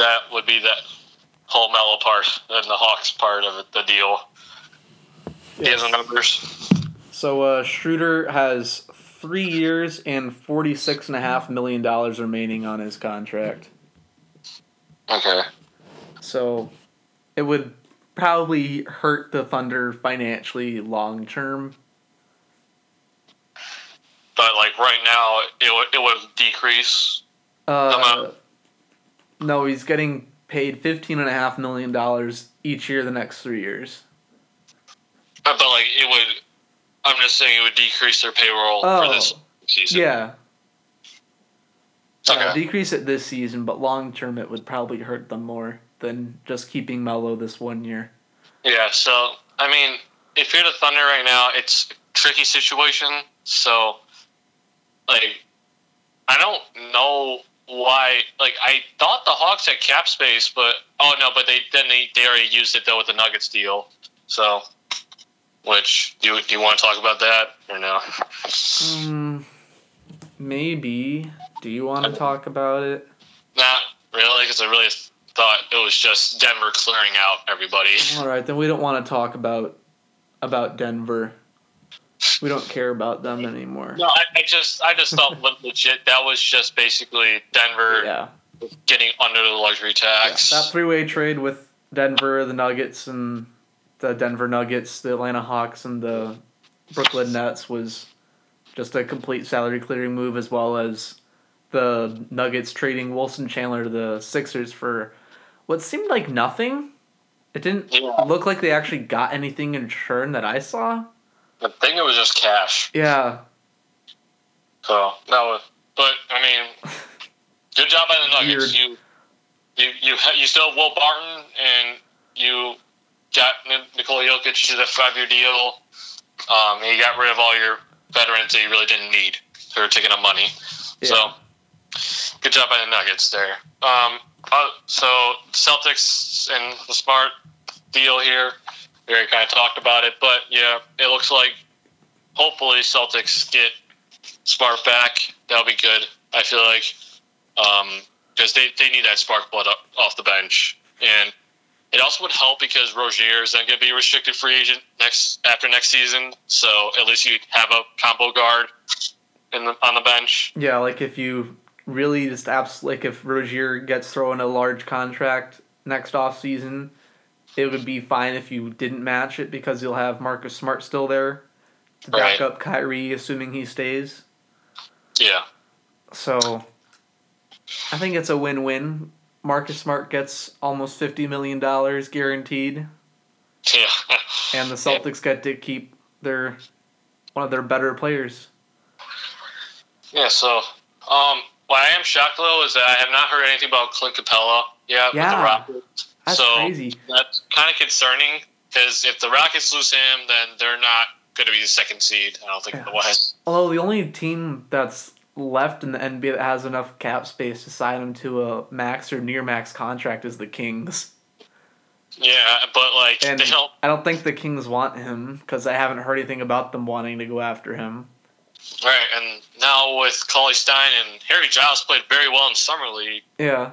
that would be that whole Melo part and the Hawks part of it, the deal. Yes. the numbers. So uh, Schroeder has three years and forty six and a half million dollars remaining on his contract. Okay. So it would probably hurt the Thunder financially long term. But like right now, it would it would decrease. Uh, no, he's getting paid fifteen and a half million dollars each year the next three years. Uh, but like it would, I'm just saying it would decrease their payroll oh, for this season. Yeah. Okay. Uh, decrease it this season, but long term it would probably hurt them more than just keeping Melo this one year. Yeah. So I mean, if you're the Thunder right now, it's a tricky situation. So, like, I don't know why. Like, I thought the Hawks had cap space, but oh no, but they then they, they already used it though with the Nuggets deal. So which do you, do you want to talk about that or no? Um, maybe. Do you want to talk about it? Not really, because I really thought it was just Denver clearing out everybody. All right, then we don't want to talk about about Denver. We don't care about them anymore. No, I, I just I just thought (laughs) legit that was just basically Denver yeah. getting under the luxury tax. Yeah, that three way trade with Denver, the Nuggets, and the Denver Nuggets, the Atlanta Hawks, and the Brooklyn Nets was just a complete salary clearing move, as well as the Nuggets trading Wilson Chandler to the Sixers for what seemed like nothing. It didn't yeah. look like they actually got anything in return that I saw. I think it was just cash. Yeah. So no, but I mean, good job by the Nuggets. Weird. You, you, you, you still have Will Barton, and you got Nikola Jokic to the five year deal. Um, you got rid of all your veterans that you really didn't need who were taking up money. Yeah. So good job by the Nuggets there. Um, uh, so Celtics and the Smart deal here. We already kind of talked about it, but yeah, it looks like hopefully Celtics get Smart back. That'll be good. I feel like because um, they, they need that spark blood up, off the bench, and it also would help because Rozier is then going to be a restricted free agent next after next season. So at least you have a combo guard in the, on the bench. Yeah, like if you really just abs- like if Rozier gets thrown a large contract next off season, it would be fine if you didn't match it because you'll have Marcus Smart still there to back right. up Kyrie, assuming he stays. Yeah. So I think it's a win-win Marcus Smart gets almost fifty million dollars guaranteed. Yeah. (laughs) and the Celtics get to keep their one of their better players. Yeah, so um what I am shocked though is that I have not heard anything about Clint Capela yet yeah, with the Rockets. That's so crazy. That's kind of concerning because if the Rockets lose him, then they're not going to be the second seed. I don't think yeah. in the West. Although the only team that's left in the NBA that has enough cap space to sign him to a max or near max contract is the Kings. Yeah, but like and they don't. I don't think the Kings want him because I haven't heard anything about them wanting to go after him. Right, and now with Cauley Stein and Harry Giles played very well in summer league. Yeah.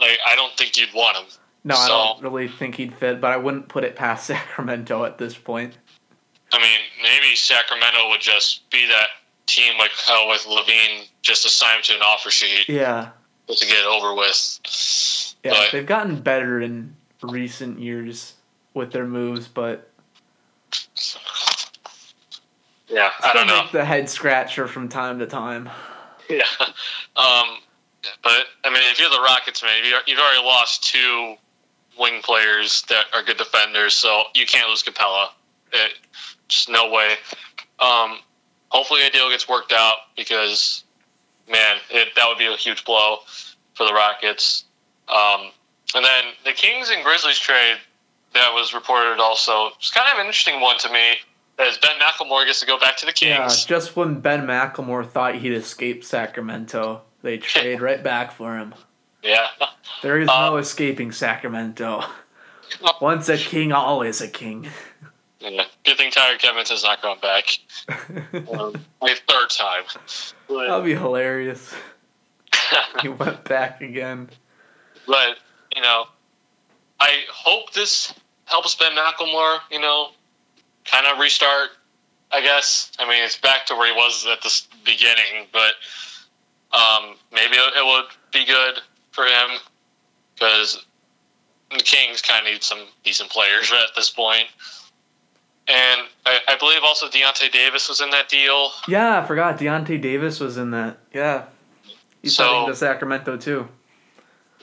Like I don't think you'd want him. No, so, I don't really think he'd fit, but I wouldn't put it past (laughs) Sacramento at this point. I mean, maybe Sacramento would just be that team like how with LaVine just assigned to an offer sheet. Yeah. Just to get it over with. Yeah, but, they've gotten better in recent years with their moves, but yeah, I don't know. The head scratcher from time to time. Yeah, (laughs) um, but I mean, if you're the Rockets, man, you've already lost two wing players that are good defenders, so you can't lose Capela. It, just no way. Um, hopefully a deal gets worked out because, man, it, that would be a huge blow for the Rockets. Um, and then the Kings and Grizzlies trade that was reported also was kind of an interesting one to me. As Ben McLemore gets to go back to the Kings. Yeah, just when Ben McLemore thought he'd escape Sacramento, they trade (laughs) right back for him. Yeah. There is no Um, escaping Sacramento. Once a king, always a king. yeah. Good thing Tyreke Evans has not gone back. (laughs) Um, my third time. That'd be hilarious. He (laughs) went back again. But you know, I hope this helps Ben McLemore. You know, kind of restart. I guess. I mean, it's back to where he was at the beginning, but um, maybe it, it would be good for him because the Kings kind of need some decent players (laughs) at this point. And I, I believe also Deyonta Davis was in that deal. Yeah, I forgot Deyonta Davis was in that. Yeah. He's So- heading to Sacramento too.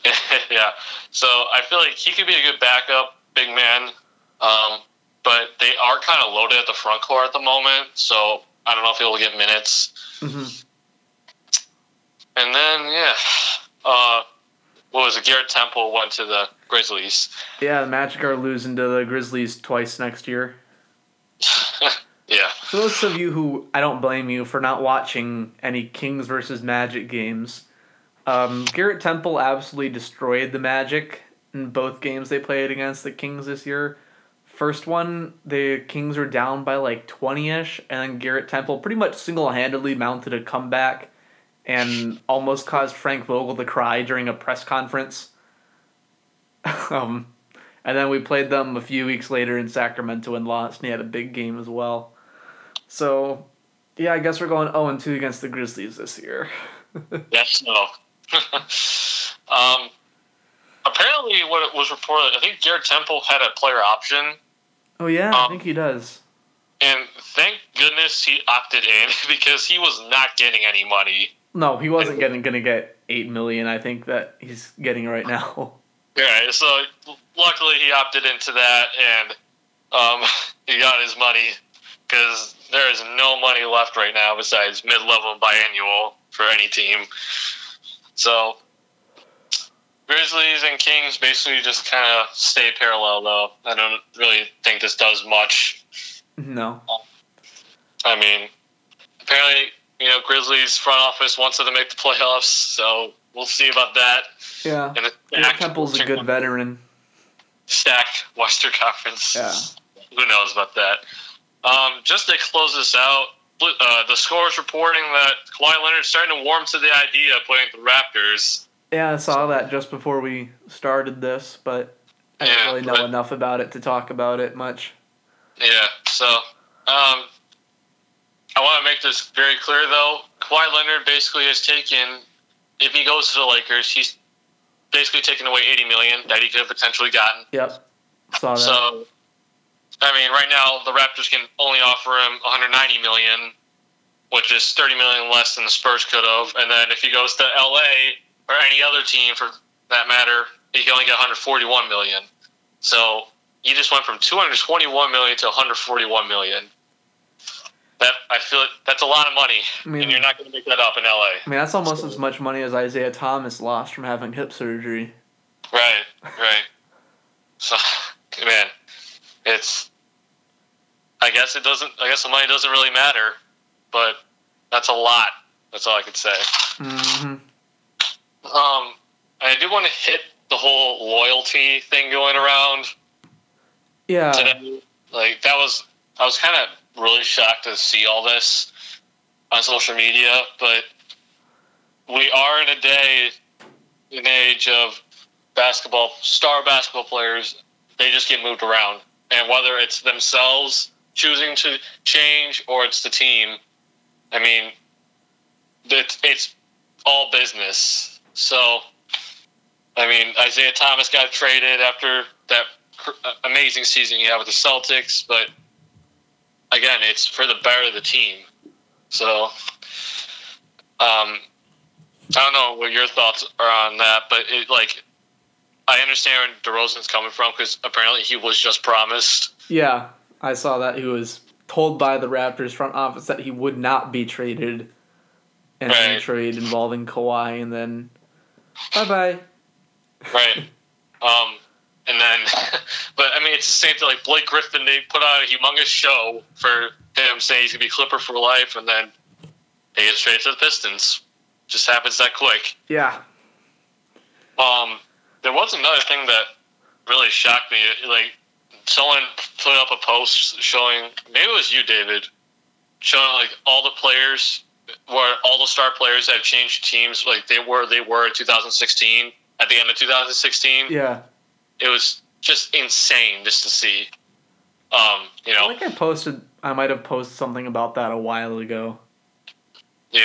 (laughs) yeah. So I feel like he could be a good backup, big man. Um, but they are kind of loaded at the front court at the moment, so I don't know if he'll get minutes. hmm And then yeah, uh, what was it? Garrett Temple went to the Grizzlies. Yeah, the Magic are losing to the Grizzlies twice next year. (laughs) yeah. For those of you who I don't blame you for not watching any Kings versus Magic games, um, Garrett Temple absolutely destroyed the Magic in both games they played against the Kings this year. First one, the Kings were down by like 20 ish, and then Garrett Temple pretty much single handedly mounted a comeback and almost caused Frank Vogel to cry during a press conference. (laughs) um, and then we played them a few weeks later in Sacramento and lost, and he had a big game as well. So, yeah, I guess we're going 0 2 against the Grizzlies this year. (laughs) Yes. No. (laughs) um. Apparently, what it was reported, I think Garrett Temple had a player option Oh, yeah, I Um, think he does. And thank goodness he opted in because he was not getting any money. No, he wasn't getting gonna get eight million. I think that he's getting right now. (laughs) Right. So luckily he opted into that and um, (laughs) he got his money because there is no money left right now besides mid-level biannual for any team. So Grizzlies and Kings basically just kind of stay parallel though. I don't really think this does much. No. I mean, apparently, you know, Grizzlies front office wants them to make the playoffs, so we'll see about that. Yeah. And Yeah, Temple's a good veteran. stacked Western Conference. Yeah. Who knows about that? Um, just to close this out, uh, the scores reporting that Kawhi Leonard's starting to warm to the idea of playing the Raptors. Yeah, I saw that just before we started this, but I Yeah, didn't really know enough about it to talk about it much. Yeah. So, um, I want to make this very clear, though. Kawhi Leonard basically has taken, if he goes to the Lakers, he's basically taken away eighty million that he could have potentially gotten. Yep. Saw that. So, I mean, right now the Raptors can only offer him 190 million, which is 30 million less than the Spurs could have. And then if he goes to LA or any other team for that matter, he can only get 141 million. So he just went from 221 million to 141 million. That I feel it, that's a lot of money, I mean- and you're not going to make that up in LA. I mean, that's almost as much money as Isaiah Thomas lost from having hip surgery. Right, right. So, man, it's. I guess it doesn't. I guess the money doesn't really matter, but that's a lot. That's all I could say. hmm Um, I do want to hit the whole loyalty thing going around Yeah. today. Like that was, I was kind of really shocked to see all this on social media, but we are in a day, an age of basketball, star basketball players. They just get moved around, and whether it's themselves choosing to change or it's the team, I mean, it's it's all business. So, I mean, Isaiah Thomas got traded after that uh, amazing season he had with the Celtics, but again, it's for the better of the team. So, um, I don't know what your thoughts are on that, but it like I understand where DeRozan's coming from because apparently he was just promised. Yeah, I saw that he was told by the Raptors front office that he would not be traded in any Right. trade involving Kawhi, and then bye bye. Right. (laughs) Um, and then, (laughs) but I mean, it's the same thing. Like Blake Griffin, they put on a humongous show for him saying he's gonna be Clipper for life, and then he gets traded to the Pistons. Just happens that quick. Yeah. Um, there was another thing that really shocked me. Like someone put up a post showing, maybe it was you, David, showing like all the players, where all the star players that have changed teams, like they were they were in 2016 at the end of 2016. Yeah. It was just insane just to see. Um, you know, I think I posted. I might have posted something about that a while ago. Yeah,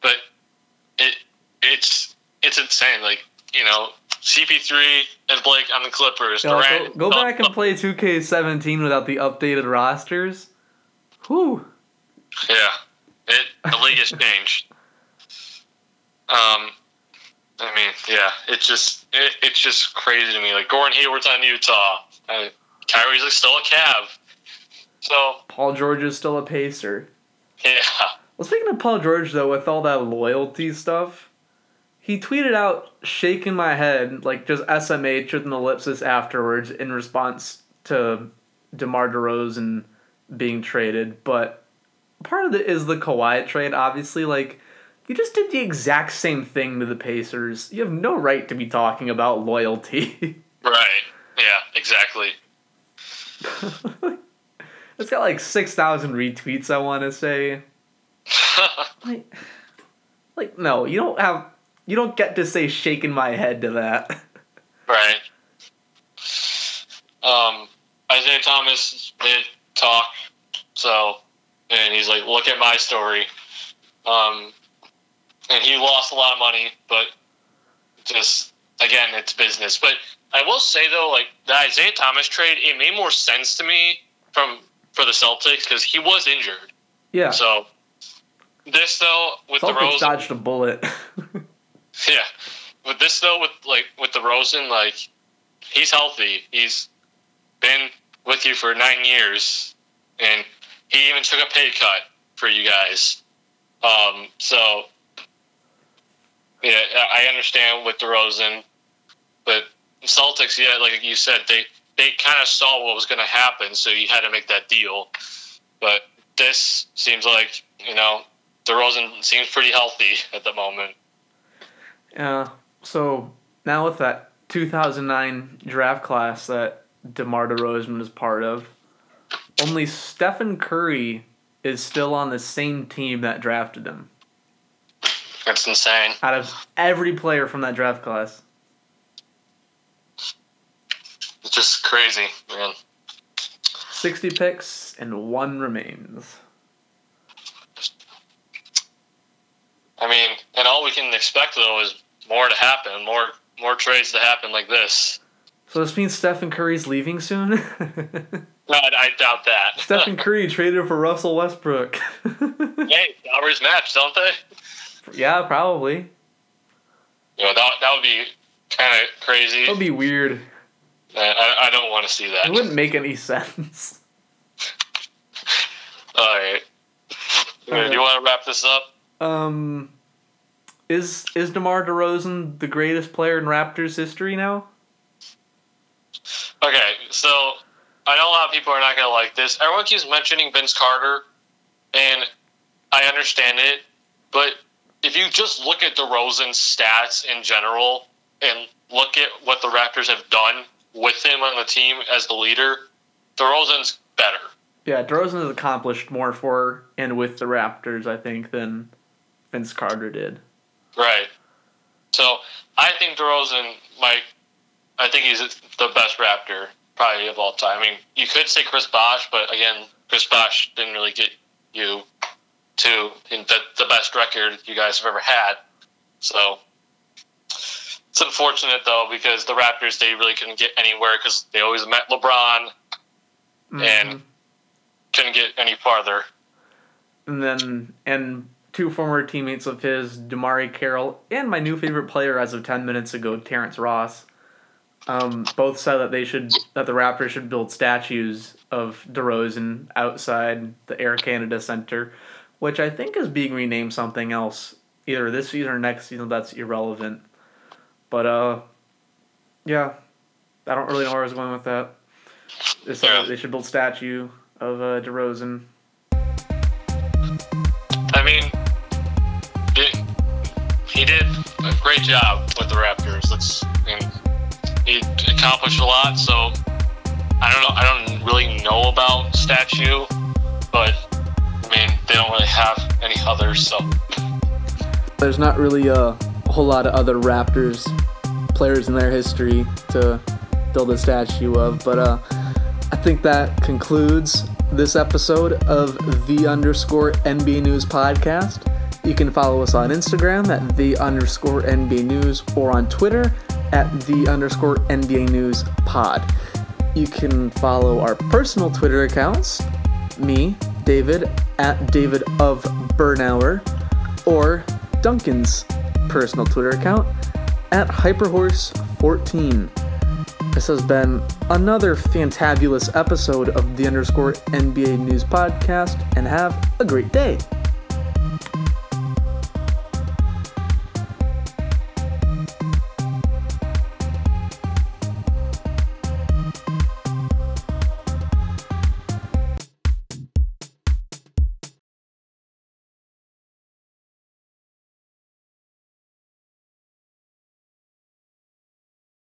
but it it's it's insane. Like you know, CP3 and Blake on the Clippers. Yeah, Durant, go, go back and play 2K17 without the updated rosters. Whew. Yeah, it the league has changed. (laughs) Um, I mean, yeah, it's just it, it's just crazy to me. Like Gordon Hayward's on Utah, and Kyrie's like still a Cav. So Paul George is still a pacer. yeah, Well, speaking of Paul George, though, with all that loyalty stuff, he tweeted out shaking my head, like just SMH with an ellipsis afterwards in response to DeMar DeRozan being traded. But part of it is the Kawhi trade, obviously. Like, you just did the exact same thing to the Pacers. You have no right to be talking about loyalty. (laughs) right, yeah, exactly. (laughs) it's got like 6,000 retweets, I want to say. (laughs) Like, like, no, you don't have. You don't get to say shaking my head to that. Right. Um, Isaiah Thomas did talk, so, and he's like, look at my story. Um, and he lost a lot of money, but just, again, it's business. But I will say, though, like, the Isaiah Thomas trade, it made more sense to me from for the Celtics because he was injured. Yeah. So, this, though, with the Celtics Rose. dodged a bullet. (laughs) Yeah, with this though, with like with DeRozan, like he's healthy. He's been with you for nine years, and he even took a pay cut for you guys. Um, so yeah, I understand with DeRozan, but Celtics, yeah, like you said, they they kind of saw what was going to happen, so you had to make that deal. But this seems like you know DeRozan seems pretty healthy (laughs) at the moment. yeah. So now with that 2009 draft class that DeMar DeRozan was part of, only Stephen Curry is still on the same team that drafted him. That's insane. Out of every player from that draft class. It's just crazy, man. 60 picks and one remains. I mean, and all we can expect though is more to happen, more more trades to happen like this. So this means Stephen Curry's leaving soon? (laughs) No, I, I doubt that. Stephen (laughs) Curry traded for Russell Westbrook. (laughs) hey, salaries match, don't they? Yeah, probably. You know, that, that would be kind of crazy. That would be weird. I, I don't want to see that. It wouldn't make any (laughs) sense. All right. Do you want to wrap this up? Um, is is DeMar DeRozan the greatest player in Raptors history now? Okay, so I know a lot of people are not going to like this. Everyone keeps mentioning Vince Carter, and I understand it, but if you just look at DeRozan's stats in general and look at what the Raptors have done with him on the team as the leader, DeRozan's better. Yeah, DeRozan has accomplished more for and with the Raptors, I think, than Vince Carter did. Right. So I think DeRozan might. I think he's the best Raptor probably of all time. I mean, you could say Chris Bosh, but again, Chris Bosh didn't really get you to the, the best record you guys have ever had. So it's unfortunate though because the Raptors they really couldn't get anywhere because they always met LeBron, And- Mhm. couldn't get any farther. and then and two former teammates of his, DeMarre Carroll, and my new favorite player as of ten minutes ago, Terrence Ross, um, both said that they should that the Raptors should build statues of DeRozan outside the Air Canada Center, which I think is being renamed something else either this season or next season. That's irrelevant, but uh, Yeah, I don't really know where I was going with that. It's like Yeah. they should build statue of uh, DeRozan. I mean, he, did a great job with the Raptors. Let's, I mean, he accomplished a lot. So I don't know. I don't really know about statue, but they don't really have any others. So There's not really a, whole lot of other Raptors players in their history to build a statue of, but uh, I think that concludes this episode of the underscore NBA News podcast. You can follow us on Instagram at the underscore NBA News or on Twitter at the underscore NBA News pod. You can follow our personal Twitter accounts, me, David, at David of Burnauer, or Duncan's personal Twitter account at Hyperhorse14. This has been another fantabulous episode of the underscore NBA News Podcast, and have a great day.